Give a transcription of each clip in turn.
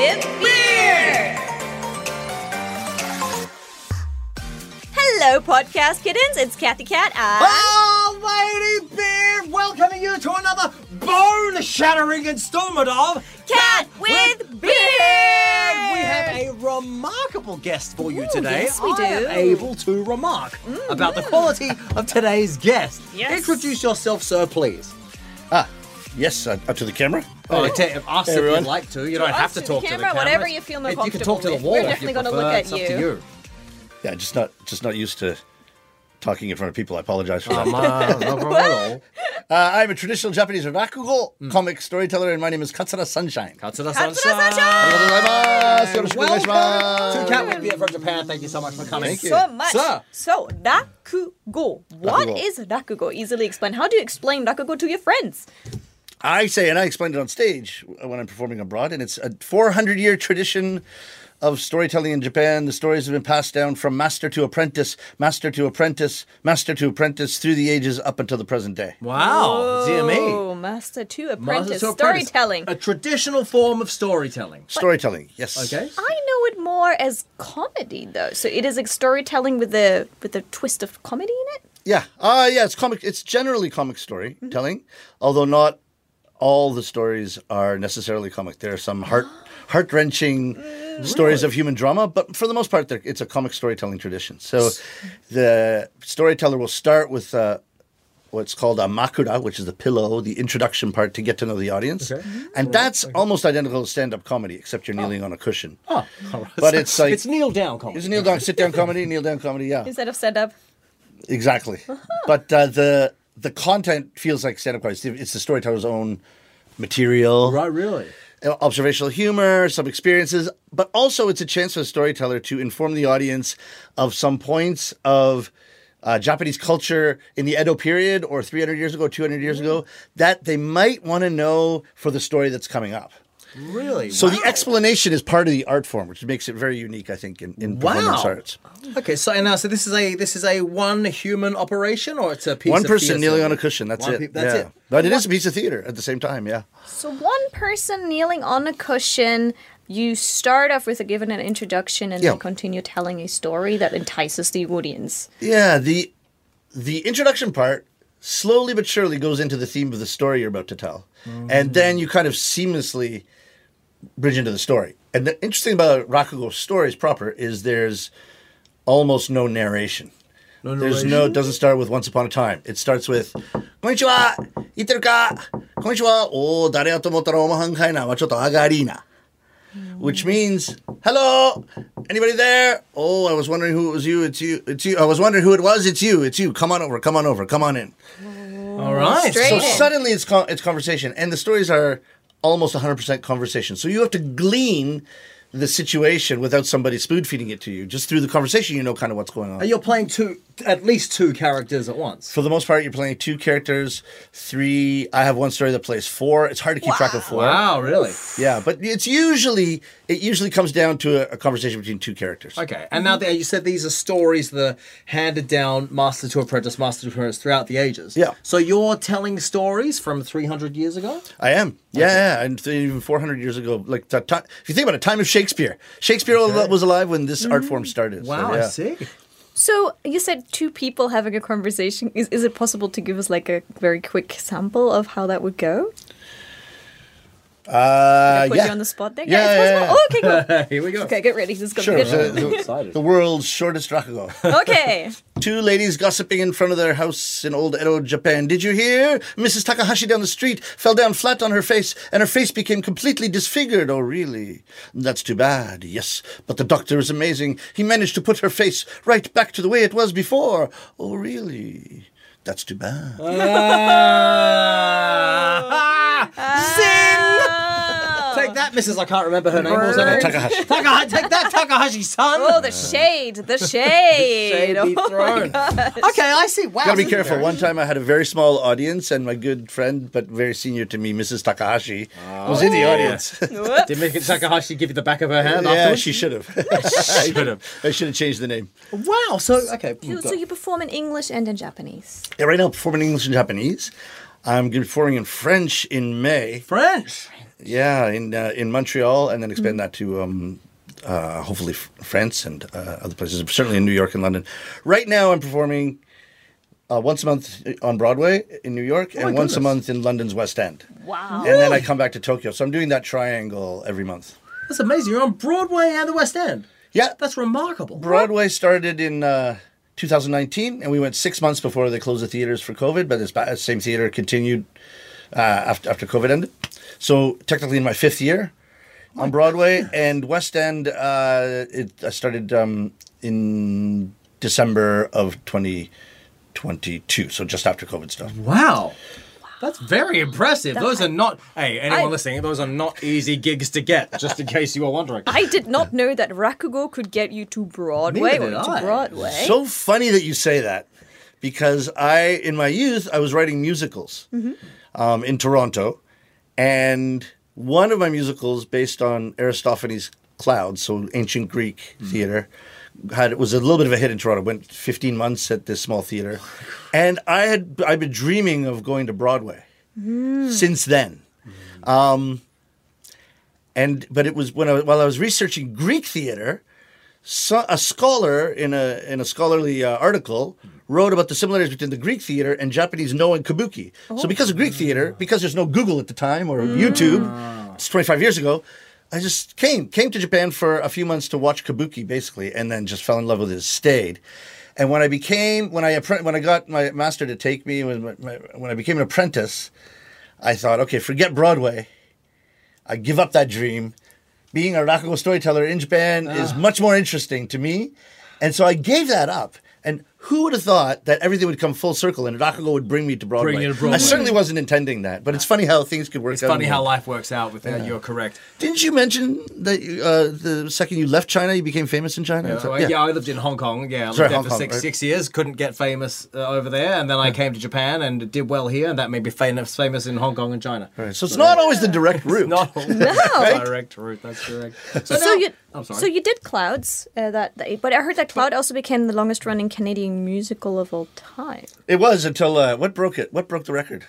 with Beard. Hello, podcast kittens. It's Cathy Cat. And Oh, Ladybeard, welcoming you to another bone-shattering installment of Cat with Beard. We have a remarkable guest for you Ooh, today. yes, we I am do. Mm, able to remark about the quality of today's guest. Yes. Introduce yourself, sir, please. Ah, yes, uh, up to the camera. Oh, I tell you, ask Hey, if everyone. you'd like to. You don't us, have to to talk the to the camera, camera. whatever you feel more You can talk to the wall. with. We're if definitely gonna look at It's up you. to you. Yeah, just not just not used to talking in front of people. I apologize for that. Um, uh, no problem at all. Uh, I'm a traditional Japanese rakugo comic storyteller, and my name is Katsura Sunshine. Katsura Katsura Sunshine. Arigatou gozaimasu. Yoroshiku onegai Welcome shimasu. to Cat with from Japan. Thank you so much for coming. Thank you. So much. Sir. So, rakugo. What Rakugo. is rakugo? Easily explain. How do you explain rakugo to your friends? I say, and I explained it on stage when I'm performing abroad, and it's a 400 year tradition of storytelling in Japan. The stories have been passed down from master to apprentice, master to apprentice, master to apprentice through the ages up until the present day. Wow, dear me. Oh, master to Master apprentice. to apprentice. Storytelling. A traditional form of storytelling. Storytelling, yes. Okay. I know it more as comedy, though. So it is like storytelling with a with a twist of comedy in it. Yeah. Uh yeah, it's comic it's generally comic storytelling, although not all the stories are necessarily comic. There are some heart heart wrenching stories of human drama, but for the most part it's a comic storytelling tradition. So the storyteller will start with uh what's called a makura, which is the pillow, the introduction part to get to know the audience. Okay. And that's almost identical to stand-up comedy, except you're kneeling on a cushion. Oh, all right. But it's like- it's kneel down comedy. It's kneel down, sit down comedy, kneel down comedy, yeah. Instead of stand up. Exactly. But uh, the the content feels like stand up comedy. It's- It's the storyteller's own material, Right, really. uh, observational humor, some experiences, but also it's a chance for the storyteller to inform the audience of some points of uh, Japanese culture in the Edo period or 300 years ago, 200 years ago that they might want to know for the story that's coming up. Really? So Wow. the explanation is part of the art form, which makes it very unique, I think, in, in performance Wow. arts. Oh. Okay, so now, so this is a this is a one human operation, or it's a piece One of person theatre? kneeling on a cushion. That's One it. pe- that's yeah. it. But it is a piece of theater at the same time. Yeah. So one person kneeling on a cushion. You start off with a given an introduction and Yeah. then continue telling a story that entices the audience. Yeah. The the introduction part slowly but surely goes into the theme of the story you're about to tell, and mm. then you kind of seamlessly bridge into the story. And the interesting about rakugo stories proper is there's almost no narration. No there's no. It doesn't start with "Once Upon a Time." It starts with "Konnichiwa, iteru ka? Konnichiwa, oh, dare wa tomotara omahan kai na wa chotto which means "Hello, anybody there? Oh, I was wondering who it was. You, it's you, it's you. I was wondering who it was. It's you, it's you. Come on over, come on over, come on in." All right. Straight so in. suddenly it's con- it's conversation, and the stories are almost 100% conversation. So you have to glean the situation without somebody spoon feeding it to you. Just through the conversation, you know kind of what's going on. And you're playing two, at least two characters at once. For the most part, you're playing two characters, three. I have one story that plays four. It's hard to keep track of four. Wow, really? Yeah, but it's usually it usually comes down to a, a conversation between two characters. Okay, and now that you said these are stories that are handed down master to apprentice, master to apprentice throughout the ages. Yeah. So you're telling stories from 300 years ago? I am. Yeah, yeah, and even 400 years ago, like the ti- if you think about it, time of Shakespeare. Shakespeare was alive when this art form mm. started. so, Wow, yeah. I see. So you said two people having a conversation. Is, is it possible to give us like a very quick sample of how that would go? Uh, Put yeah. you on the spot there. Yeah, it's yeah, possible. Oh, okay, cool. Here we go. okay, get ready. This is gonna Sure. be good. the, excited. the world's shortest rakugo. Okay. Two ladies gossiping in front of their house in old Edo, Japan. Did you hear? Mrs. Takahashi down the street fell down flat on her face, and her face became completely disfigured. Oh, really? That's too bad. Yes, but the doctor is amazing. He managed to put her face right back to the way it was before. Oh, really? That's too bad. Ah. Take that, Mrs. I can't remember her name. What was her name? Takahashi. Takahashi. Take that, Takahashi son. Oh, the shade, the shade. Shade be Oh my thrown. gosh. Okay, I see. Wow. Gotta be careful. One time I had a very small audience, and my good friend, but very senior to me, Mrs. Takahashi, was in the audience. Whoops. Did Mrs. Takahashi give you the back of her hand yeah, afterwards? she should have. she should have. I should have changed the name. Wow. So okay. You- So you perform in English and in Japanese. Yeah, right now, I'm performing English and Japanese. I'm going to be performing in French in May. French. Yeah, in uh, in Montreal, and then expand that to um, uh, hopefully France and uh, other places. Certainly in New York and London. Right now, I'm performing uh, once a month on Broadway in New York, and once a month in London's West End. Wow. And then I come back to Tokyo. So I'm doing that triangle every month. That's amazing. You're on Broadway and the West End. Yeah, That's remarkable. Broadway started in uh, 2019, and we went six months before they closed the theaters for COVID. But this same theater continued uh, after after COVID ended. So technically, in my fifth year on Broadway and West End, uh, it I started um, in December of 2022, so just after COVID stuff. Wow. That's very impressive. Those are not. Hey, anyone I- listening, those are not easy gigs to get. Just in case you were wondering. I did not know that Rakugo could get you to Broadway Neither or did to I. Broadway. So funny that you say that, because I, in my youth, I was writing musicals um, in Toronto, and one of my musicals, based on Aristophanes' Clouds, so ancient Greek theater, had it was a little bit of a hit in Toronto. Went 15 months at this small theater, and I had I've been dreaming of going to Broadway since then. Um, and but it was when I, while I was researching Greek theater, so, a scholar in a in a scholarly uh, article wrote about the similarities between the Greek theater and Japanese no and kabuki. So because of Greek theater, because there's no Google at the time or YouTube, it's 25 years ago. I just came came to Japan for a few months to watch kabuki basically, and then just fell in love with it. Stayed. And when I became when I when I got my master to take me when my, when I became an apprentice, I thought, okay, forget Broadway. I give up that dream. Being a Rakugo storyteller in Japan is ah. much more interesting to me. And so I gave that up. And who would have thought that everything would come full circle and Rakugo would bring me to Broadway? Bring you to Broadway. I certainly wasn't intending that, but it's funny how things could work It's out. funny how life works out with that. You're correct. Didn't you mention that you, uh, the second you left China, you became famous in China? Yeah, So- well, yeah. I lived in Hong Kong. Yeah, I lived Sorry, there Hong for Kong, six right. six years. Couldn't get famous uh, over there, and then I came to Japan and did well here, and that made me famous famous in Hong Kong and China. Right, So it's not always the direct route. Not a direct route. That's correct. So, So now- you, I'm sorry. so you did Clouds, uh, that, that, but I heard that Cloud also became the longest running Canadian musical of all time. It was until uh, what broke it? What broke the record?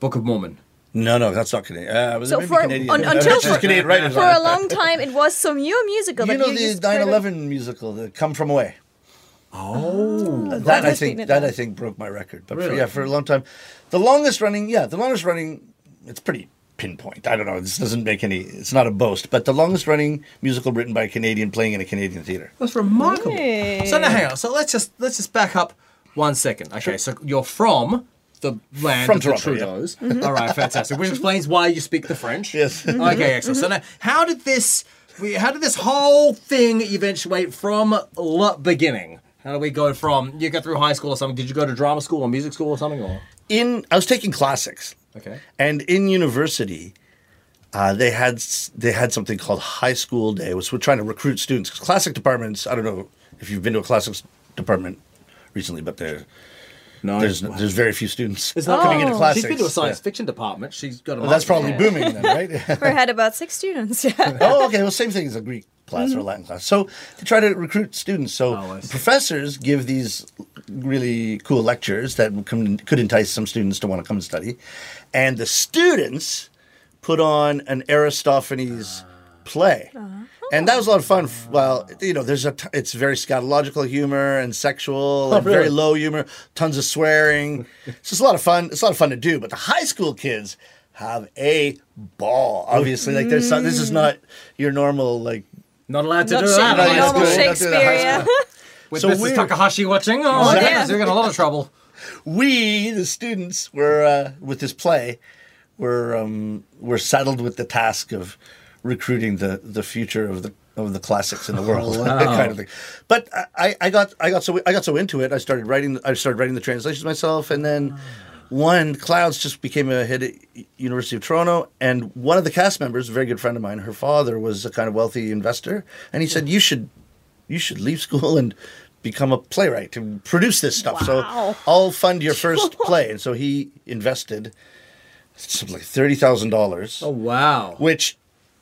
Book of Mormon. No, no, that's not Canadian. Uh, was So maybe for Canadian? un, until for, Canadian writers. for a long time, it was some new musical. You that know you the used 9/11 musical, the "Come From Away." Oh, That That I think that. I think broke my record. But for, Really? yeah, for a long time, the longest running, yeah, the longest running. It's pretty pinpoint. I don't know. This doesn't make any. It's not a boast, but the longest running musical written by a Canadian playing in a Canadian theater. that's remarkable. Hey. So now hang on. So let's just let's just back up one second. Okay, so you're from the land From of the Toronto, yeah. Trudeaus. Mm-hmm. All right, fantastic. Which explains why you speak the French. Yes. Okay, excellent. So now, how did this? we- How did this whole thing eventuate from the beginning? How do we go from you got through high school or something? Did you go to drama school or music school or something? Or In I was taking classics, okay, and in university. Uh, they had they had something called High School Day, which we're trying to recruit students. classic departments, I don't know if you've been to a classics department recently, but there no, there's there's very few students It's not coming Oh. into She's been to a science Yeah. fiction department. She's got a. Well, that's master's. probably booming then, right? We had about six students. Yeah. oh, okay. Well, same thing as a Greek class or a mm-hmm. Latin class. So they try to recruit students. So Oh, professors give these really cool lectures that come, could entice some students to want to come and study, and the students put on an Aristophanes ah. Play. And that was a lot of fun. Well, you know, there's a t- it's very scatological humor and sexual and very low humor, tons of swearing. It's just a lot of fun. It's a lot of fun to do. But the high school kids have a ball. Obviously, like there's some, this is not your normal like Not allowed to Not do that. no, at you're high not normal school. doing- don't do that high Shakespeare. Yeah. With So Mrs. we're- Takahashi watching. Oh, yeah. yeah. You're in a lot of trouble. we, the students, were uh, with this play, were um, were saddled with the task of recruiting the the future of the of the classics in the world, Oh, wow. kind of thing. But I, I got I got so I got so into it. I started writing. I started writing the translations myself, and then. Ah. One Clouds just became a hit at University of Toronto, and one of the cast members, a very good friend of mine, her father was a kind of wealthy investor, and he said, "You should, you should leave school and become a playwright and produce this stuff. Wow. So I'll fund your first play. And so he invested something like thirty thousand dollars, Oh wow. which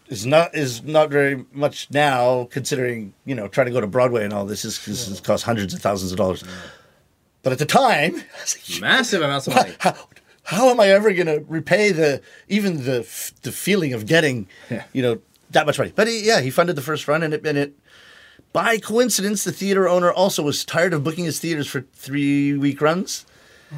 is not is not very much now, considering you know trying to go to Broadway and all this is this has cost hundreds of thousands of dollars. But at the time, I was like, Massive amounts of money. how, how am I ever going to repay the even the f- the feeling of getting, Yeah. you know, that much money? But he, yeah, he funded the first run, and it and it. By coincidence, the theater owner also was tired of booking his theaters for three week runs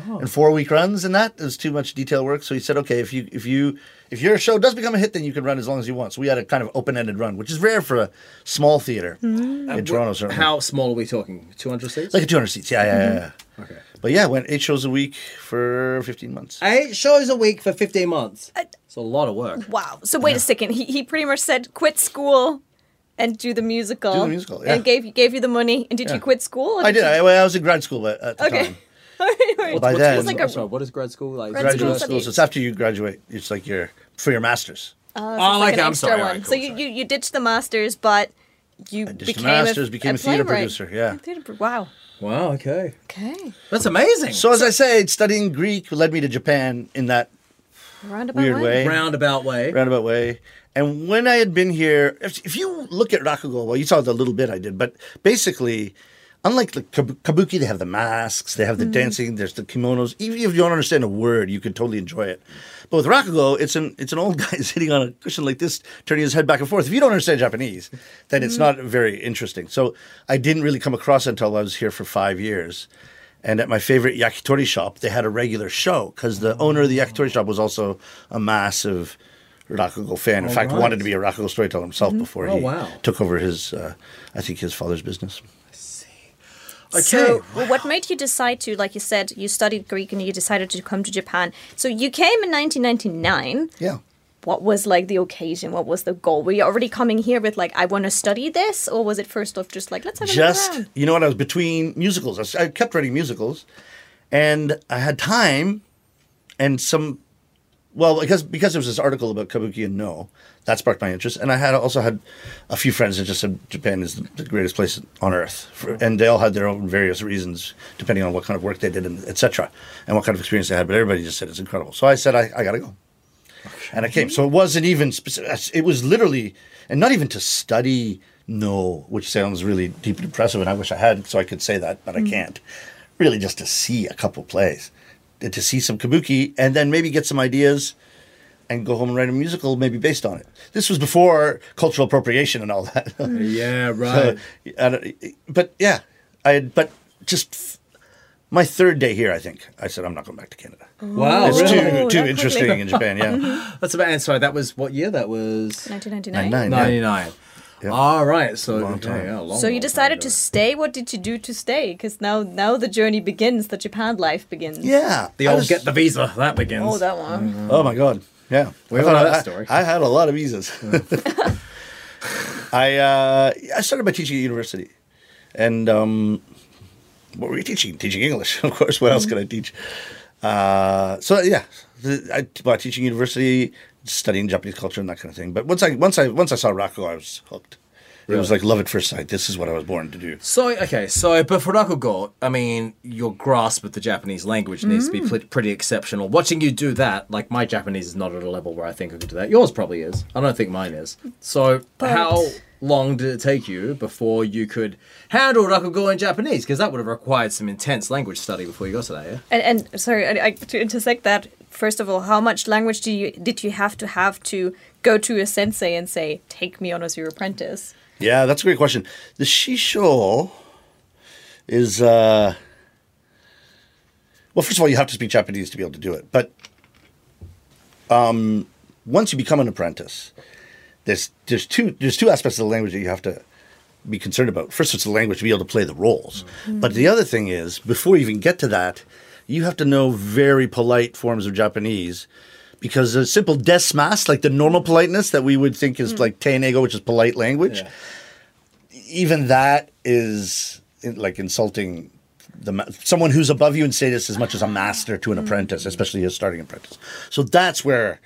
Oh. and four week runs, and that is too much detail work. So he said, okay, if you if you if your show does become a hit, then you can run as long as you want. So we had a kind of open ended run, which is rare for a small theater hmm. uh, in Toronto. Certainly. How small are we talking? 200 seats? Like 200 seats. Yeah, yeah, yeah. yeah. Mm-hmm. okay. But yeah, went eight shows a week for 15 months. Eight shows a week for 15 months. Uh, it's a lot of work. Wow. So wait a second. He, he pretty much said quit school and do the musical. Do the musical, yeah. And gave you gave you the money. And did Yeah. you quit school? or I did. you- I, well, I was in grad school at, at the Okay. time. Well, by What's- then- what's- like a- I'm sorry, what is grad school like? Grad Graduate school school. So it's after you graduate. It's like your for your masters. Uh, so Oh, it's like okay, an I'm extra sorry, one. alright, so you, sorry. you you ditched the masters, but you ditched the became masters, a, became a theater playwright. producer, yeah. Theater wow. Wow, okay. Okay. That's amazing. So as I said, studying Greek led me to Japan in that Roundabout Weird way. Roundabout way. roundabout way. And when I had been here, if, if you look at Rakugo, well, you saw the little bit I did, but basically, unlike the kabuki, they have the masks, they have the mm. dancing, there's the kimonos. Even if you don't understand a word, you can totally enjoy it. But with Rakugo, it's an it's an old guy sitting on a cushion like this, turning his head back and forth. If you don't understand Japanese, then it's mm. not very interesting. So I didn't really come across until I was here for five years. And at my favorite yakitori shop, they had a regular show because the owner of the yakitori shop was also a massive Rakugo fan. In Oh, fact, right. wanted to be a Rakugo storyteller himself mm-hmm. before Oh, he wow. took over his, uh, I think, his father's business. Okay. So, well, what made you decide to, like you said, you studied Greek and you decided to come to Japan? So, you came in 1999. Yeah. What was like the occasion? What was the goal? Were you already coming here with like, I want to study this, or was it first off just like, let's have a Just, you know what? I was between musicals. I kept writing musicals, and I had time and some. Well, because because there was this article about kabuki and no, that sparked my interest, and I had also had a few friends that just said Japan is the greatest place on earth, for, and they all had their own various reasons depending on what kind of work they did and etc. and what kind of experience they had. But everybody just said it's incredible. So I said I, I got to go, and I came. So it wasn't even specific. It was literally, and not even to study no, which sounds really deep and impressive, and I wish I had so I could say that, but I mm. can't. Really, just to see a couple plays, and to see some kabuki, and then maybe get some ideas and go home and write a musical maybe based on it. This was before cultural appropriation and all that. yeah, right. So, I don't- but yeah, I had, but just f- my third day here, I think I said I'm not going back to Canada. Oh, wow, it's Oh, too that too quickly. interesting in Japan. Yeah, That's about. And sorry, that was what year? That was 1999. Nine, nine. ninety nine. Yeah. All right, so Long time. yeah, long, So you decided time to stay. What did you do to stay? Because now, now the journey begins. The Japan life begins. yeah. the I old was- get the visa that begins. Oh, that one. Oh my god. Yeah. We I all know that I- story. I, had a lot of visas. I uh, I started by teaching at university, and um, what were you teaching? Teaching English, of course. What else could I teach? Uh, so yeah, the, I well, teaching university, studying Japanese culture and that kind of thing. But once I once I once I saw Rakugo, I was hooked. It was like love at first sight. This is what I was born to do. So okay, so but for Rakugo, I mean, your grasp of the Japanese language needs to be Mm. pl- pretty exceptional. Watching you do that, like my Japanese is not at a level where I think I could do that. Yours probably is. I don't think mine is. So But- how long did it take you before you could handle Rakugo in Japanese? Because that would have required some intense language study before you got to that. Yeah. And, and sorry, I, I, to intersect that. First of all, how much language do you did you have to have to go to a sensei and say, "Take me on as your apprentice"? Yeah, that's a great question. The shisho is uh well, first of all, you have to speak Japanese to be able to do it. But um, once you become an apprentice, there's there's two there's two aspects of the language that you have to be concerned about. First, it's the language to be able to play the roles. But the other thing is, before you even get to that, you have to know very polite forms of Japanese. Because a simple desmas, like the normal politeness that we would think is hmm. like teineigo, which is polite language, Yeah. even that is like insulting the ma- someone who's above you in status as much as a master to an hmm. apprentice, especially a starting apprentice. So that's where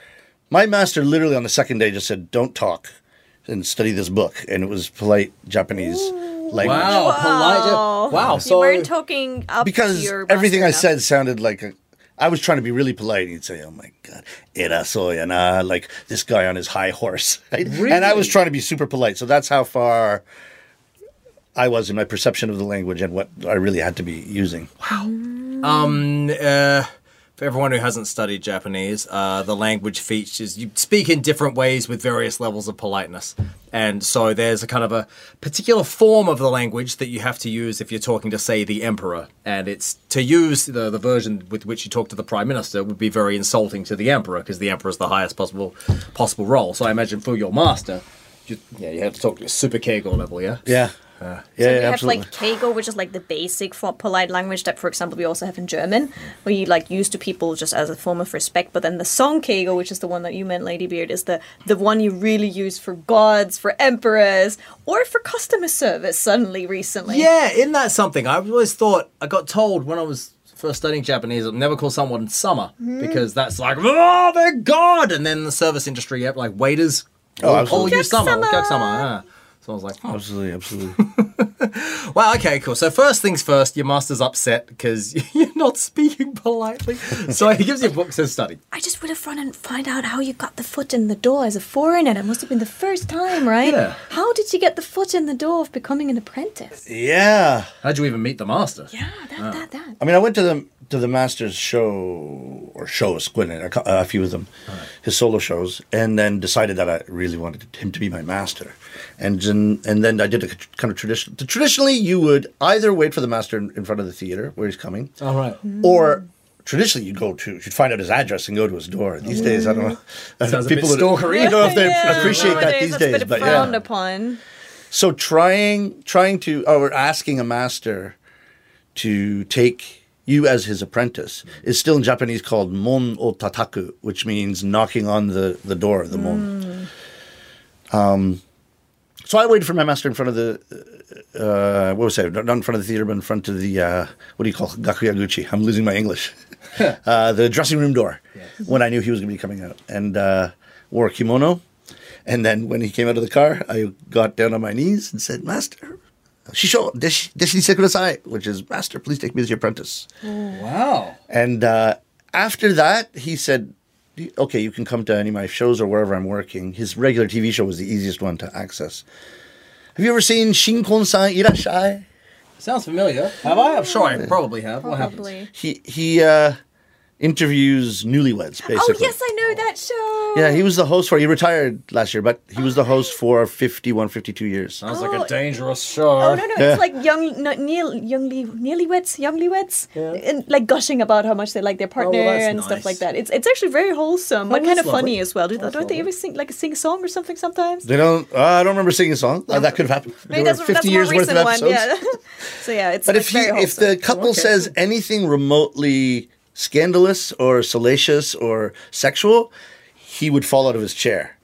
my master literally on the second day just said, "Don't talk and study this book," and it was polite Japanese language. Wow, polite. Wow. Wow. you weren't talking up to Because your everything I master enough. said sounded like a. I was trying to be really polite. and He'd say, "Oh my god, erasoy," and uh, like this guy on his high horse, right? and I was trying to be super polite. So that's how far I was in my perception of the language and what I really had to be using. Um, uh, For everyone who hasn't studied Japanese, uh, the language features you speak in different ways with various levels of politeness. And so there's a kind of a particular form of the language that you have to use if you're talking to, say, the emperor. And it's to use the, the version with which you talk to the prime minister would be very insulting to the emperor because the emperor is the highest possible possible role. So I imagine for your master, you, yeah, you have to talk to a super Keigo level, yeah? Yeah. Uh, yeah, so we yeah, have absolutely. like Keigo, which is like the basic for polite language that, for example, we also have in German, where you like use to people just as a form of respect. But then the sonkeigo, which is the one that you meant, Ladybeard, is the the one you really use for gods, for emperors, or for customer service. Suddenly, recently, Yeah, isn't that something? I always thought I got told when I was first studying Japanese, I'd never call someone summer because that's like, oh, they're God. And then the service industry, you have like waiters. Oh, Oh, absolutely. you summer, okyakusama, yeah. So I was like, oh. Absolutely, absolutely. well, okay, cool. So first things first, your master's upset because you're not speaking politely. So he gives you books to study. I just would have run and find out how you got the foot in the door as a foreigner. It must have been the first time, right? Yeah. How did you get the foot in the door of becoming an apprentice? yeah. How'd you even meet the master? Yeah, that, that, that. I mean, I went to the to the Masters show or shows, Gwyneth, a, a few of them, his solo shows, and then decided that I really wanted him to be my master, and then, and then I did a kind of tradition. Traditionally, you would either wait for the master in, in front of the theater where he's coming, All right. or traditionally you'd go to you'd find out his address and go to his door. These mm-hmm. days, I don't know. Sounds a bit would- stalkery. I don't know if they Yeah, appreciate that these that's days, bit but frowned yeah. upon. So trying trying to or asking a master to take you as his apprentice is still in Japanese called mon o tataku, which means knocking on the, the door, of the mon. Um, so I waited for my master in front of the, uh, what was I, not in front of the theater, but in front of the, uh, what do you call it? gakuyaguchi? I'm losing my English. uh, the dressing room door when I knew he was going to be coming out. And uh, wore a kimono. And then when he came out of the car, I got down on my knees and said, Master, Shisho, deshi deshi nisete kudasai, which is, Master, please take me as your apprentice. Wow. And uh, after that, he said, okay, you can come to any of my shows or wherever I'm working. His regular TV show was the easiest one to access. Have you ever seen Shinkon-san Irasshai? Sounds familiar. Have I? I'm sure I probably have. What happens? Probably. He, he uh, interviews newlyweds, basically. Oh yes, I know that show. Yeah, he was the host for, he retired last year, but he was the host for 51, 52 years. Sounds like Oh. a dangerous show. Oh no no, Yeah. it's like young no, neil youngly nearlyweds younglyweds, and like gushing about how much they like their partner Oh, that's and nice. stuff like that. It's it's actually very wholesome, but Oh, kind that's of funny lovely. as well. Do, don't they ever sing like sing a song or something sometimes? They don't, uh, I don't remember singing a song. Uh, that could have happened. Maybe There that's, were that's 50 a more years worth of recent one. episodes. Yeah. so yeah, it's But it's if he, very if the couple Okay. says anything remotely scandalous or salacious or sexual, he would fall out of his chair.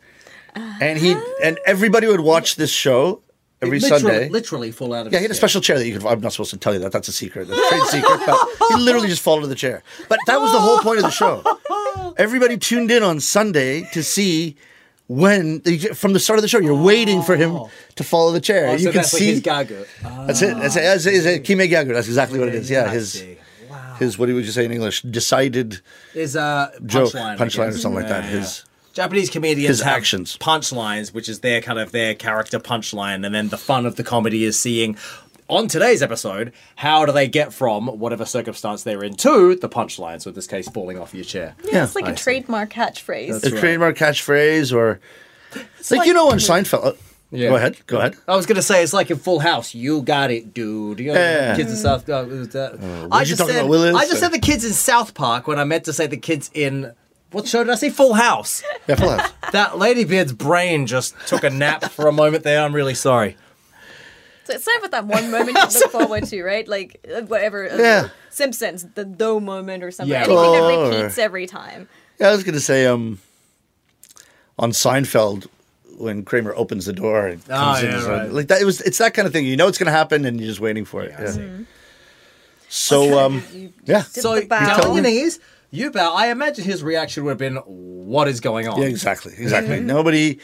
And he uh-huh. and everybody would watch this show every literally, Sunday. Literally fall out of yeah, he had a special chair that you could. I'm not supposed to tell you that. That's a secret. That's a trade secret. But he literally just fall out of the chair. But that was the whole point of the show. Everybody tuned in on Sunday to see when from the start of the show. You're waiting for him oh. to fall out of the chair. Oh, you so can that's see. like his gyagu. That's it. That's it. That's, it. It's a Kime Gyagu. That's exactly what it is. Yeah, his see. Wow. His what would you say in English? Decided Is a uh, joke, punchline, I punchline or guess. something like that. Yeah, His Japanese comedians his have actions. punchlines, which is their kind of their character punchline, and then the fun of the comedy is seeing. On today's episode, how do they get from whatever circumstance they're in to the punchline? So in this case, falling off your chair. yeah, it's like I a see. trademark catchphrase. That's a right. trademark catchphrase or like, like- you know on Seinfeld. Uh, Yeah. Go ahead. Go ahead. I was gonna say it's like in Full House. You got it, dude. You know, Yeah. kids in South. Uh, was that- what I did you just said. about, Willis? I just said the kids in South Park when I meant to say the kids in what show did I say? Full House. Yeah, full house. That Ladybeard's brain just took a nap for a moment there. I'm really sorry. So it's not about that one moment you look forward to, right? Like uh, whatever. uh, Yeah. Simpsons, the though moment or something. Yeah. Anything Oh, that repeats every time. Yeah, I was gonna say um on Seinfeld when Kramer opens the door and Oh, comes in yeah, his- right. like that. It was it's that kind of thing. You know it's gonna happen and you're just waiting for it. Yeah, I Yeah. see. So um yeah. So the bow. the only thing is, you bow. I imagine his reaction would have been, "What is going on?" Yeah, exactly, exactly. Nobody,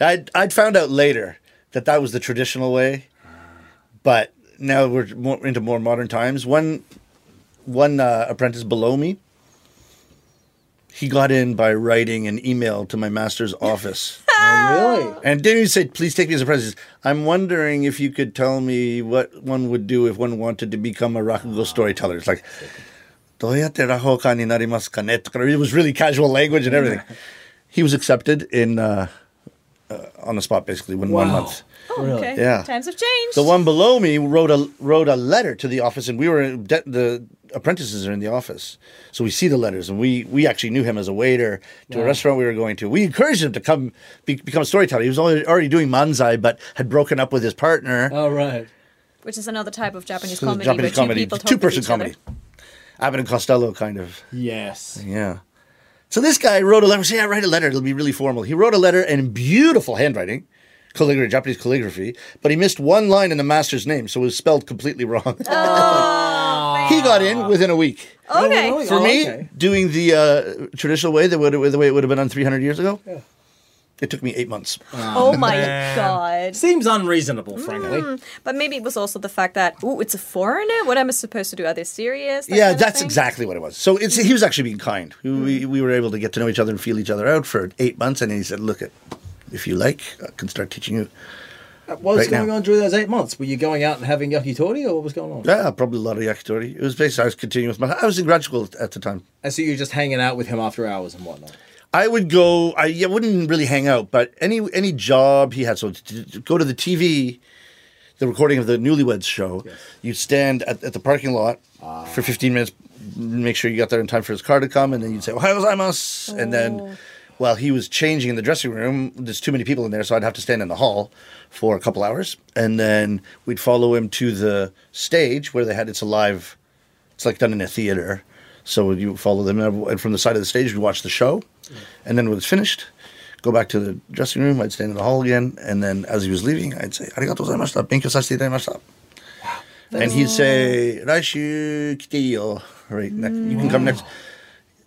I'd I'd found out later that that was the traditional way, but now we're more into more modern times. One, one uh, apprentice below me, he got in by writing an email to my master's oh, office. oh, really? And then he said, "Please take me as a present." I'm wondering if you could tell me what one would do if one wanted to become a rakugo storyteller. It's like, "Doyate rahoka ni narimasu ka ne?" It was really casual language and everything. he was accepted in uh, uh, on the spot, basically, in wow. one month. Oh, Really? okay. Yeah. Times have changed. The one below me wrote a wrote a letter to the office, and we were de- the apprentices are in the office, so we see the letters, and we we actually knew him as a waiter to a restaurant we were going to. We encouraged him to come be, become a storyteller. He was already, already doing manzai, but had broken up with his partner. Oh right. Which is another type of Japanese So comedy Japanese where two comedy, two person comedy, other. Abbott and Costello kind of. Yes. Yeah. So this guy wrote a letter. Say, yeah, write a letter. It'll be really formal. He wrote a letter in beautiful handwriting, calligraphy, Japanese calligraphy, but he missed one line in the master's name, so it was spelled completely wrong. he got in within a week. Okay. Oh, For oh, me, okay. doing doing the uh, traditional way, the, way- the way it would have been done 300 years ago, it took me eight months. Oh my god. Seems unreasonable, frankly. Mm. But maybe it was also the fact that, ooh, it's a foreigner. What am I supposed to do? Are they serious? That yeah, that's exactly what it was. So it's, he was actually being kind. We, we were able to get to know each other and feel each other out for eight months, and he said, "Look, it, if you like, I can start teaching you." Uh, what was Right going now. on during those eight months? Were you going out and having yakitori, or what was going on? Yeah, probably a lot of yakitori. It was basically I was continuing with my. I was in grad school at the time. And so you were just hanging out with him after hours and whatnot. I would go. I yeah, wouldn't really hang out, but any any job he had. So to, to go to the TV, the recording of the Newlyweds show, you'd stand at, at the parking lot for ah. fifteen minutes, make sure you got there in time for his car to come, and then you'd say "Ohayou gozaimasu," and then. Oh. While he was changing in the dressing room, there's too many people in there, so I'd have to stand in the hall for a couple hours, and then we'd follow him to the stage where they had it's a live it's like done in a theater. So you follow them, and from the side of the stage, we watch the show, and then when it's finished, go back to the dressing room. I'd stand in the hall again, and then as he was leaving, I'd say "Arigatou gozaimashita, benkyou sasete itadaimashita," and he'd say "Raishu kite yo," right? ne- you can come next.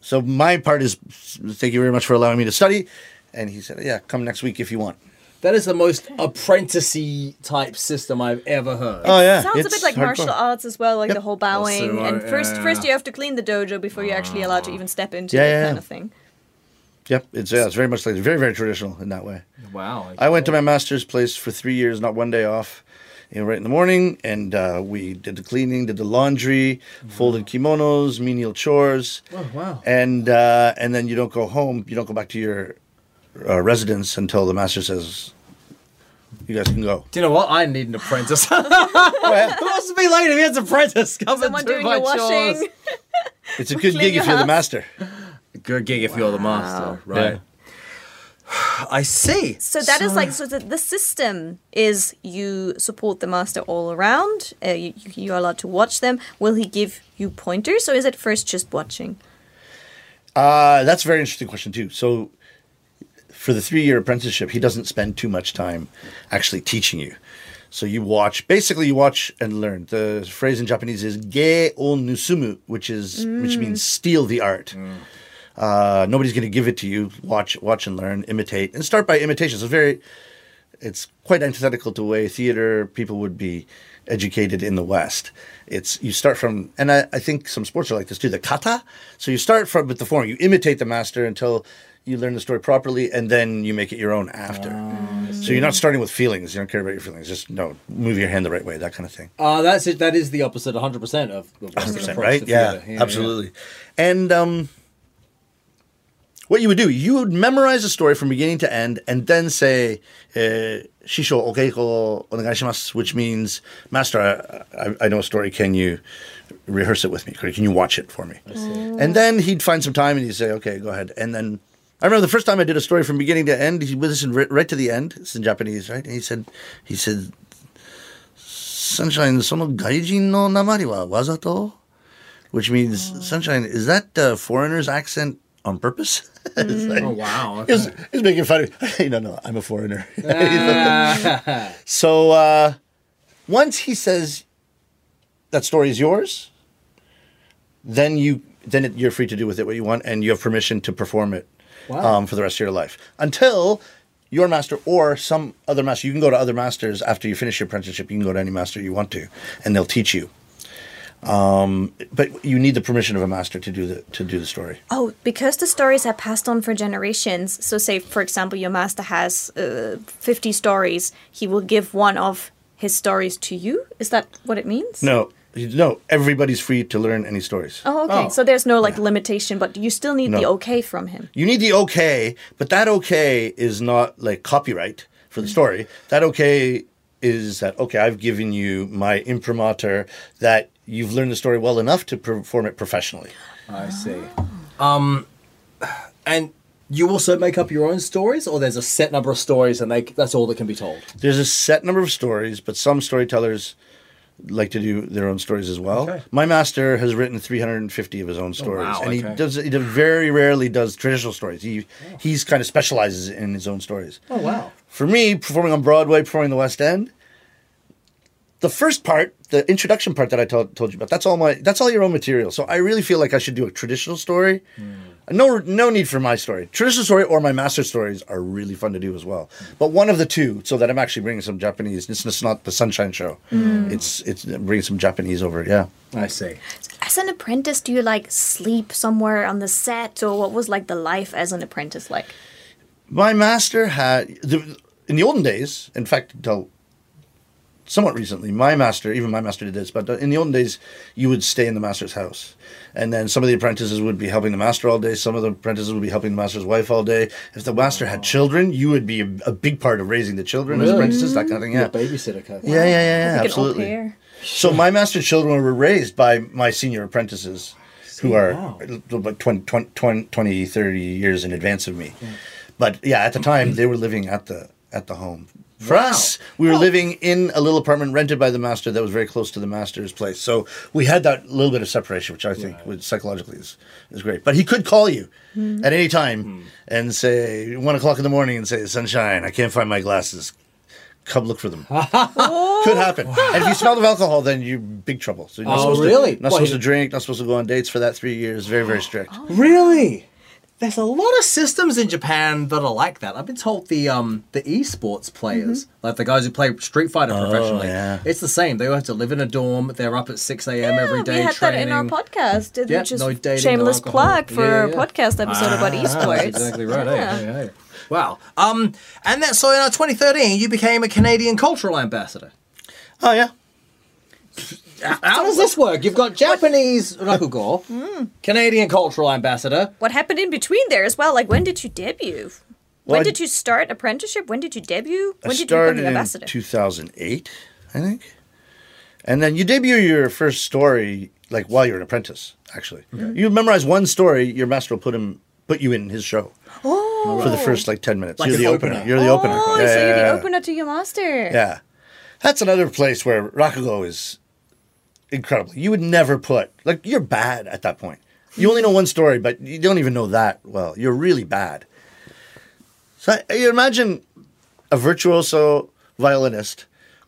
So my part is thank you very much for allowing me to study, and he said, "Yeah, come next week if you want." That is the most apprenticey type system I've ever heard. Oh yeah, Sounds a bit like hardcore. martial arts as well, like Yep. the whole bowing. Also, uh, and first, yeah. first you have to clean the dojo before you're actually allowed to even step into Yeah, it, yeah, kind yeah. of thing. Yep, it's yeah, it's very much like very very traditional in that way. wow. I went to my master's place for three years, not one day off. You know, right in the morning, and uh, we did the cleaning, did the laundry, folded kimonos, menial chores, Oh, wow. and uh, and then you don't go home. You don't go back to your uh, residence until the master says, "You guys can go." Do you know what? I need an apprentice. Who wants to be late if he has an apprentice? Come Someone and do doing my your washing. chores. it's a good gig if you're the house. master. Good gig if you're the master, right? Yeah. I see. So that is like so the, the system is you support the master all around. Uh, you, you are allowed to watch them. Will he give you pointers, or is it first just watching? Uh, that's a very interesting question too. So, for the three-year apprenticeship, he doesn't spend too much time actually teaching you. So you watch, basically, you watch and learn. The phrase in Japanese is "gei o nusumu," which is which means steal the art. Uh, nobody's going to give it to you. Watch, watch and learn, imitate, and start by imitation. So very, it's quite antithetical to the way theater people would be educated in the West. It's you start from, and I, I think some sports are like this too. The kata. So you start from with the form. You imitate the master until you learn the story properly, and then you make it your own after. so you're not starting with feelings. You don't care about your feelings. Just no, move your hand the right way. That kind of thing. Uh, that's it. That is the opposite, 100% of 100%, right? to Yeah, theatre. absolutely. And um, what you would do, you would memorize the story from beginning to end and then say, uh, Shisho okeiko onegaishimasu, which means, Master, I, I, know a story. Can you rehearse it with me? Can you watch it for me? Mm. And then he'd find some time and he'd say, okay, go ahead. And then I remember the first time I did a story from beginning to end. He was right to the end. It's in Japanese, right? And he said, he said, "Sunshine, sono gaijin no namari wa wazato," which means, mm. "Sunshine, is that a foreigner's accent on purpose? Like- Oh, wow. He was, he was making fun of me. no, no, I'm a foreigner. so uh, once he says that story is yours, then you then it, you're free to do with it what you want, and you have permission to perform it Wow. um, for the rest of your life until your master or some other master. You can go to other masters after you finish your apprenticeship. You can go to any master you want to, and they'll teach you. Um, but you need the permission of a master to do the to do the story. Oh, because the stories are passed on for generations. So, say for example, your master has uh, fifty stories. He will give one of his stories to you. Is that what it means? No, no, everybody's free to learn any stories. Oh, okay. Oh. So there's no like limitation, but you still need the okay from him. You need the okay, but that okay is not like copyright for the story. That okay is that okay? I've given you my imprimatur that you've learned the story well enough to perform it professionally. I see. Um, and you also make up your own stories, or there's a set number of stories, and they that's all that can be told. There's a set number of stories, but some storytellers like to do their own stories as well. Okay. My master has written 350 of his own stories, wow, and he does he very rarely does traditional stories. He he's kind of specializes in his own stories. Oh wow! For me, performing on Broadway, performing the West End, the first part, the introduction part that I told, told you about, that's all my that's all your own material. So I really feel like I should do a traditional story. Hmm. No, no need for my story. Traditional story or my master stories are really fun to do as well. Hmm. But one of the two, so that I'm actually bringing some Japanese. It's, it's not the Sunshine Show. Hmm. It's it's bringing some Japanese over. Yeah. I see. As an apprentice, do you like sleep somewhere on the set, or what was like the life as an apprentice like? My master had the, in the olden days. In fact, until somewhat recently, my master, even my master did this. But in the olden days, you would stay in the master's house, and then some of the apprentices would be helping the master all day. Some of the apprentices would be helping the master's wife all day. If the master had children, you would be a, a big part of raising the children as apprentices, that kind of thing. Yeah, babysitter kind. of yeah, yeah, yeah, yeah au absolutely. So my master's children were raised by my senior apprentices who are wow. about 20, 20, 20, 20, 30 years in advance of me. But yeah, at the time they were living at the at the home. For Wow. us, we were oh. living in a little apartment rented by the master that was very close to the master's place. So we had that little bit of separation, which I think would psychologically is, is great. But he could call you hmm. at any time hmm. and say one o'clock in the morning and say, "Sunshine, I can't find my glasses. Come look for them." Oh. Could happen. And if you smelled of alcohol, then you're big trouble. So you're not Oh, supposed really? To, not supposed to drink. Not supposed to go on dates for that three years. Very, very strict. Really? There's a lot of systems in Japan that are like that. I've been told the um the esports players, like the guys who play Street Fighter professionally, yeah. it's the same. They all have to live in a dorm. They're up at six a.m. every day we had training. that in our podcast, uh, Yeah, which is no dating, shameless alcohol. plug for Yeah, a podcast episode about Ah, esports. That's exactly right. eh? Yeah. Yeah, yeah. Wow. Um, and that so in uh, 2013 you became a Canadian cultural ambassador. Oh yeah. How does this work? You've got Japanese rakugo, Hmm. Canadian cultural ambassador. What happened in between there as well? Like, when did you debut? When Well, I- did you start apprenticeship? When did you debut? When I did you become started the in ambassador? 2008, I think. And then you debut your first story like while you're an apprentice. Actually, you memorize one story, your master will put him put you in his show oh, for the first like 10 minutes. Like you're the opener. opener. You're the opener. Oh, Yeah, so you're the yeah. opener to your master. Yeah. That's another place where Rakugo is incredible. You would never put, like, you're bad at that point. You only know one story, but you don't even know that well. You're really bad. So you imagine a virtuoso violinist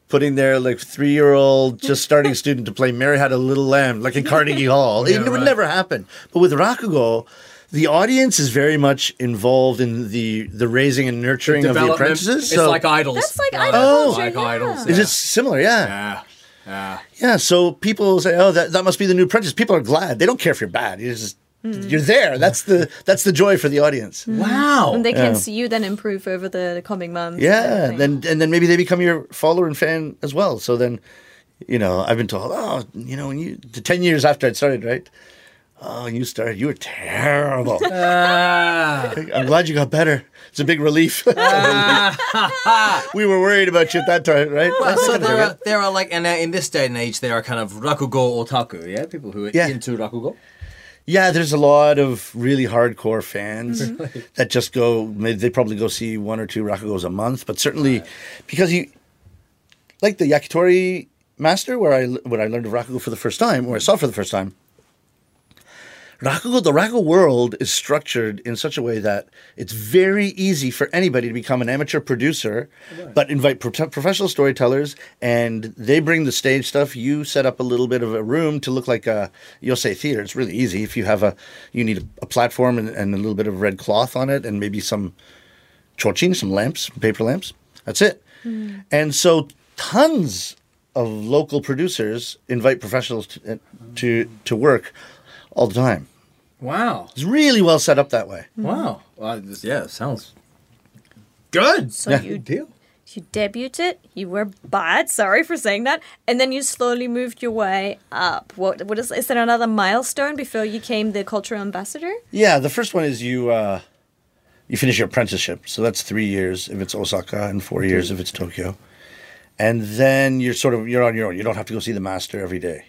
putting their like three year old just starting student to play Mary Had a Little Lamb like in Carnegie Hall. Yeah, it would never happen. But with Rakugo, the audience is very much involved in the the raising and nurturing of the apprentices. It's so like idols. That's like uh, rather idol than oh. culture, Like yeah. idols. is yeah. it similar? Yeah. Yeah. Yeah. Yeah, so people say, "Oh, that, that must be the new apprentice." People are glad. They don't care if you're bad. You're just you're there. That's the that's the joy for the audience. Wow. And they can Yeah. see you then improve over the, the coming months. Yeah, everything. then and then maybe they become your follower and fan as well. So then, you know, I've been told, "Oh, you know, when you the ten years after I started, right? Oh, you started. You were terrible. Ah. I'm glad you got better. It's a big relief. we were worried about you at that time, right? Well, so there are, there are like, and uh, in this day and age, there are kind of rakugo otaku, yeah, people who are Yeah. into rakugo. Yeah, there's a lot of really hardcore fans that just go. They probably go see one or two Rakugos a month, but certainly because you like the Yakitori Master, where I when I learned of Rakugo for the first time, or I saw it for the first time. Rakugo, the Rakugo world is structured in such a way that it's very easy for anybody to become an amateur producer, but invite pro- professional storytellers, and they bring the stage stuff. You set up a little bit of a room to look like a yose theater. It's really easy. If you have a, you need a, a platform and, and a little bit of red cloth on it, and maybe some chochin, some lamps, paper lamps. That's it. Hmm. And so tons of local producers invite professionals to, eh, to to work all the time. Wow. It's really well set up that way. Wow. Well, this, yeah, sounds good. So Yeah. you Good deal. You debuted. You were bad. Sorry for saying that. And then you slowly moved your way up. What? What is? Is there another milestone before you became the cultural ambassador? Yeah, the first one is you uh, you finish your apprenticeship, so that's three years if it's Osaka and four years if it's Tokyo, and then you're sort of you're on your own. You don't have to go see the master every day.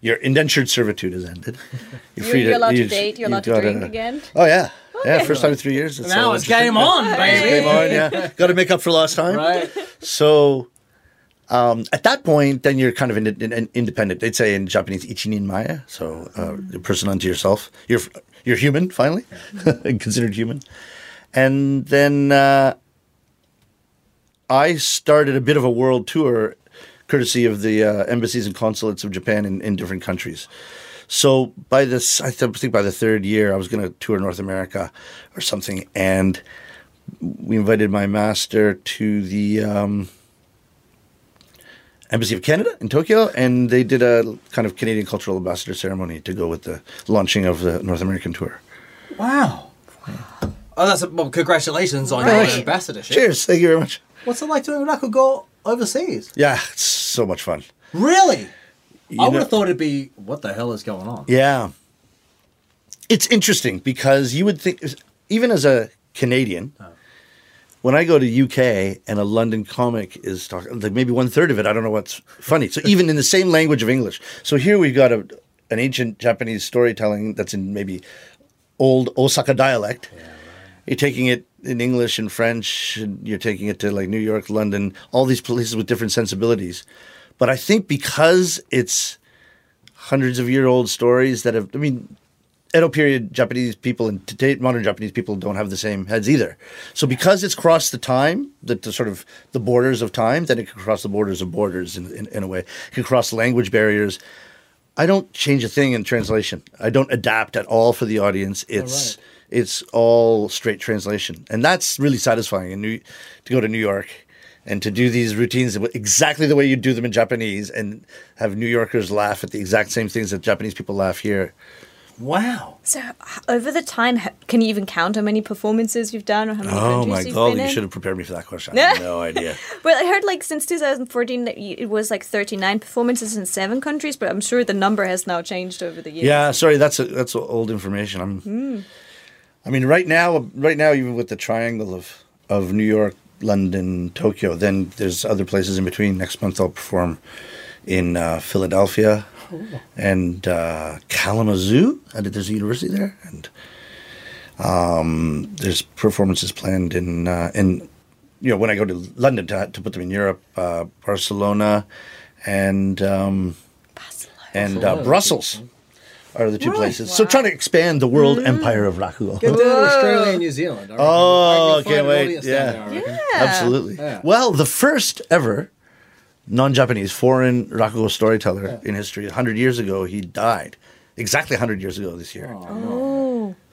Your indentured servitude is ended. You're You're, you're allowed you- to date. You're you've allowed to gotta- drink again. Oh yeah, yeah. First time in three years. Now it's interesting. game on, It's baby. game on. Yeah, got to make up for lost time. Right. So um, at that point, then you're kind of in, in, independent. They'd say in Japanese, ichinin mae, so uh, a person unto yourself. You're you're human finally, considered human. And then uh, I started a bit of a world tour, courtesy of the uh, embassies and consulates of Japan in, in different countries. So by this, I th- think by the third year, I was going to tour North America or something, and we invited my master to the um, Embassy of Canada in Tokyo, and they did a kind of Canadian cultural ambassador ceremony to go with the launching of the North American tour. Wow. Oh, that's a, well, congratulations on your ambassadorship. Cheers! Thank you very much. What's it like doing Rakugo overseas? Yeah, it's so much fun. Really? I would know- have thought it'd be what the hell is going on? Yeah. It's interesting because you would think, even as a Canadian, oh. when I go to UK and a London comic is talking, like maybe one third of it, I don't know what's funny. So even in the same language of English. So here we've got a, an ancient Japanese storytelling that's in maybe old Osaka dialect. You're taking it in English and French, and you're taking it to like New York, London, all these places with different sensibilities. But I think because it's hundreds of year old stories that have, I mean, Edo period Japanese people and today modern Japanese people don't have the same heads either. So because it's crossed the time, the, the sort of the borders of time, then it can cross the borders of borders in, in, in a way. It can cross language barriers. I don't change a thing in translation. I don't adapt at all for the audience. It's it's all straight translation, and that's really satisfying. And New, to go to New York and to do these routines exactly the way you do them in Japanese, and have New Yorkers laugh at the exact same things that Japanese people laugh here. Wow. So over the time, can you even count how many performances you've done or how many Oh countries my you've god, been you in? should have prepared me for that question. I have no idea. Well, I heard like since 2014 that it was like 39 performances in seven countries, but I'm sure the number has now changed over the years. Yeah, sorry, that's a, that's old information. I'm. Hmm. I mean, right now, right now, even with the triangle of of New York, London, Tokyo, then there's other places in between. Next month, I'll perform in uh, Philadelphia and uh, Kalamazoo. I did, there's a university there, and um, there's performances planned in uh, in you know when I go to London to to put them in Europe, uh, Barcelona, and um, and uh, Brussels are the two places. So trying to expand the world mm. empire of Rakugo. Get down to oh. Australia and New Zealand. I. Oh, I can find can't wait. audience Yeah. there, I. Absolutely. Yeah. Well, the first ever non-Japanese foreign Rakugo storyteller in history, 100 years ago, he died. Exactly 100 years ago this year. Oh.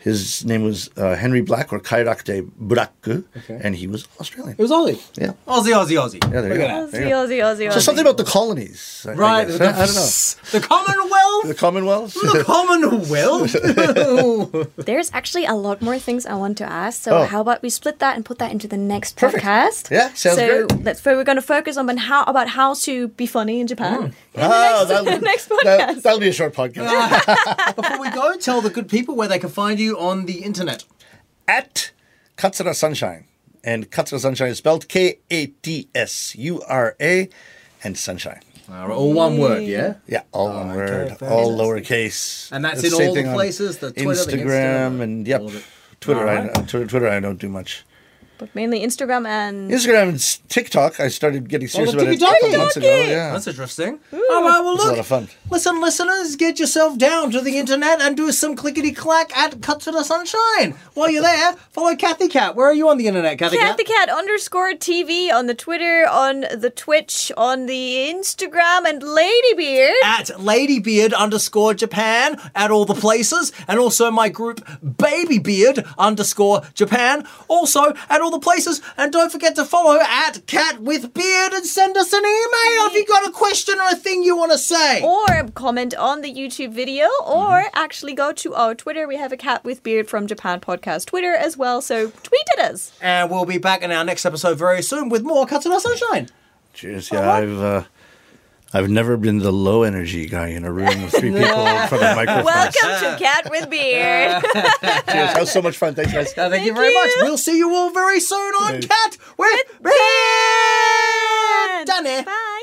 His name was uh, Henry Black or Kairakutei Buraku, Okay. and he was Australian. It was Aussie. Yeah. Aussie, Aussie, Aussie. Yeah, there Look you at go. that. There Aussie, you go. Aussie, Aussie, So something about the colonies. I- I Right. guess. The, I don't know. the Commonwealth. The Commonwealth? the Commonwealth. There's actually a lot more things I want to ask. So Oh. how about we split that and put that into the next Perfect. podcast? Yeah, sounds so great. that's where we're going to focus on but how about how to be funny in Japan. Mm. In the Oh, next, that'll, next that, podcast. that'll be a short podcast. Ah. Before we go, tell the good people where they can find you on the internet. at Katsura Sunshine. And Katsura Sunshine is spelled K A T S U R A and Sunshine. All, right, all one word, yeah? Yeah, all one okay, word, fantastic. all lowercase. And that's It's in all the places, the Twitter, the Instagram, and yep, all of it. Twitter. I, uh, Twitter. Twitter. I don't do much. But mainly Instagram and Instagram and TikTok. I started getting serious the about it a TikTok. couple months ago. Yeah, That's interesting. All right, well, it's a look. lot of fun. Listen, listeners, get yourself down to the internet and do some clickety clack at Katsura Sunshine. While you're there, follow Cathy Cat. Where are you on the internet, Cathy Cat the Cat? Cat underscore TV on the Twitter, on the Twitch, on the Instagram, and Ladybeard. At Ladybeard underscore Japan at all the places, and also my group Babybeard underscore Japan, also at all the places. And don't forget to follow at Cat with Beard and send us an email if you got a question or a thing you want to say. Or comment on the YouTube video, or Mm-hmm. actually go to our Twitter. We have a Cat with Beard from Japan podcast Twitter as well. So tweet at us. And we'll be back in our next episode very soon with more Katsura Sunshine. Cheers. Yeah, I've uh, I've never been the low energy guy in a room with three people in front of microphones. Welcome to Cat with Beard. Cheers. That was so much fun. Thanks, guys. Uh, thank, you very you. much. We'll see you all very soon on Cat with Beard. Done it. Bye.